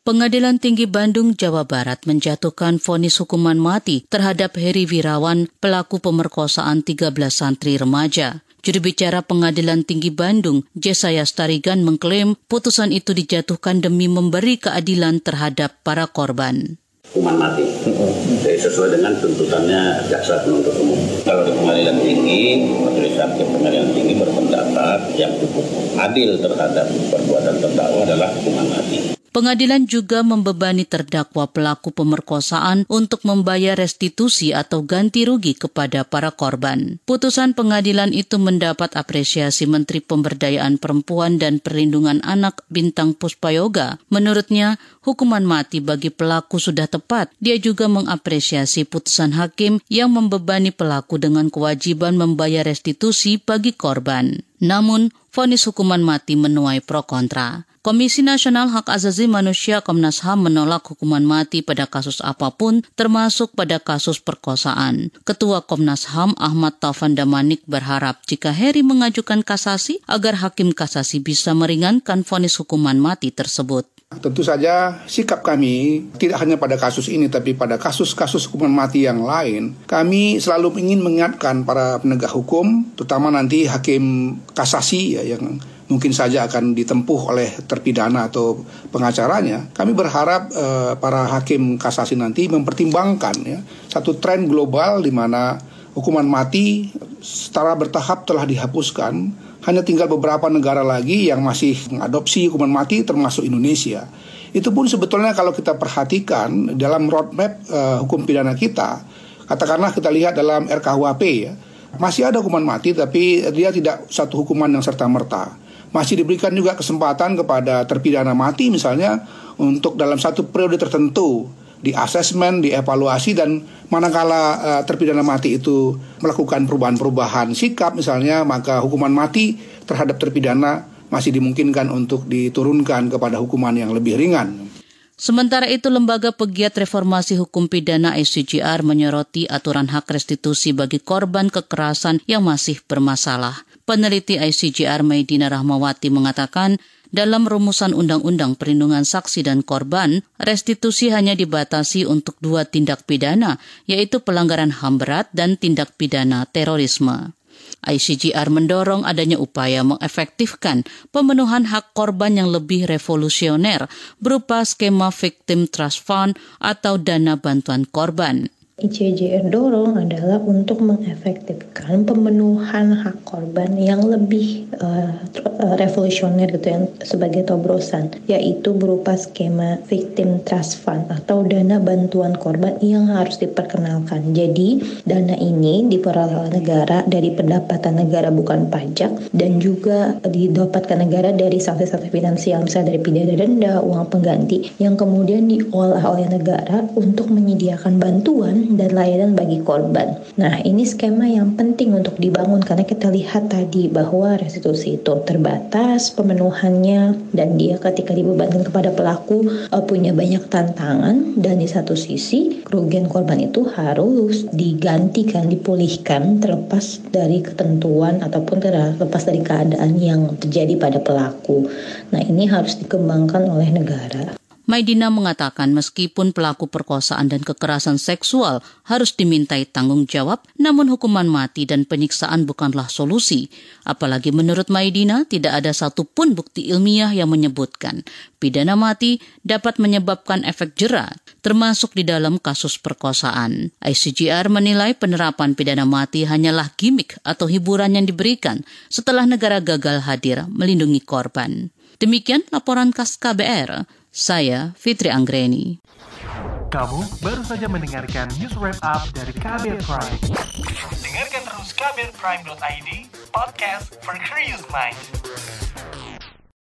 Pengadilan Tinggi Bandung, Jawa Barat menjatuhkan vonis hukuman mati terhadap Heri Wirawan, pelaku pemerkosaan 13 santri remaja. Juru bicara Pengadilan Tinggi Bandung, Jesaya Starigan mengklaim putusan itu dijatuhkan demi memberi keadilan terhadap para korban. Hukuman mati. Jadi sesuai dengan tuntutannya jaksa penuntut umum. Kalau di pengadilan tinggi, majelis hakim pengadilan tinggi berpendapat yang cukup adil terhadap perbuatan terdakwa adalah hukuman mati. Pengadilan juga membebani terdakwa pelaku pemerkosaan untuk membayar restitusi atau ganti rugi kepada para korban. Putusan pengadilan itu mendapat apresiasi Menteri Pemberdayaan Perempuan dan Perlindungan Anak Bintang Puspayoga. Menurutnya, hukuman mati bagi pelaku sudah tepat. Dia juga mengapresiasi putusan hakim yang membebani pelaku dengan kewajiban membayar restitusi bagi korban. Namun, vonis hukuman mati menuai pro kontra. Komisi Nasional Hak Asasi Manusia Komnas HAM menolak hukuman mati pada kasus apa pun, termasuk pada kasus perkosaan. Ketua Komnas HAM Ahmad Taufan Damanik berharap jika Heri mengajukan kasasi agar hakim kasasi bisa meringankan vonis hukuman mati tersebut. Tentu saja sikap kami tidak hanya pada kasus ini tapi pada kasus-kasus hukuman mati yang lain. Kami selalu ingin mengingatkan para penegak hukum, terutama nanti hakim kasasi ya yang mungkin saja akan ditempuh oleh terpidana atau pengacaranya. Kami berharap uh, para hakim kasasi nanti mempertimbangkan ya satu tren global di mana hukuman mati secara bertahap telah dihapuskan. Hanya tinggal beberapa negara lagi yang masih mengadopsi hukuman mati termasuk Indonesia. Itu pun sebetulnya kalau kita perhatikan dalam roadmap uh, hukum pidana kita, katakanlah kita lihat dalam RKUHP ya, masih ada hukuman mati tapi dia tidak satu hukuman yang serta merta masih diberikan juga kesempatan kepada terpidana mati misalnya untuk dalam satu periode tertentu di asesmen, dievaluasi dan manakala uh, terpidana mati itu melakukan perubahan-perubahan sikap misalnya maka hukuman mati terhadap terpidana masih dimungkinkan untuk diturunkan kepada hukuman yang lebih ringan. Sementara itu, Lembaga Pegiat Reformasi Hukum Pidana ICGR menyoroti aturan hak restitusi bagi korban kekerasan yang masih bermasalah. Peneliti ICGR Maidina Rahmawati mengatakan, dalam rumusan Undang-Undang Perlindungan Saksi dan Korban, restitusi hanya dibatasi untuk dua tindak pidana, yaitu pelanggaran HAM berat dan tindak pidana terorisme. ICGR mendorong adanya upaya mengefektifkan pemenuhan hak korban yang lebih revolusioner berupa skema Victim Trust Fund atau dana bantuan korban. ICJR dorong adalah untuk mengefektifkan pemenuhan hak korban yang lebih uh, revolusioner gitu yang sebagai tobrosan yaitu berupa skema victim trust fund atau dana bantuan korban yang harus diperkenalkan. Jadi dana ini diperoleh negara dari pendapatan negara bukan pajak dan juga didapatkan negara dari sanksi-sanksi finansial misalnya dari pidana denda, uang pengganti yang kemudian diolah oleh negara untuk menyediakan bantuan dan layanan bagi korban. Nah, ini skema yang penting untuk dibangun karena kita lihat tadi bahwa restitusi itu terbatas pemenuhannya dan dia ketika dibebankan kepada pelaku uh, punya banyak tantangan dan di satu sisi kerugian korban itu harus digantikan, dipulihkan terlepas dari ketentuan ataupun terlepas dari keadaan yang terjadi pada pelaku. Nah, ini harus dikembangkan oleh negara. Maidina mengatakan meskipun pelaku perkosaan dan kekerasan seksual harus dimintai tanggung jawab, namun hukuman mati dan penyiksaan bukanlah solusi. Apalagi menurut Maidina tidak ada satupun bukti ilmiah yang menyebutkan pidana mati dapat menyebabkan efek jerah, termasuk di dalam kasus perkosaan. ICGR menilai penerapan pidana mati hanyalah gimmick atau hiburan yang diberikan setelah negara gagal hadir melindungi korban. Demikian laporan khas KBR. Saya Fitri Anggreni. Kamu baru saja mendengarkan news wrap up dari Kabel Prime. Dengarkan terus kabelprime.id, podcast for curious mind.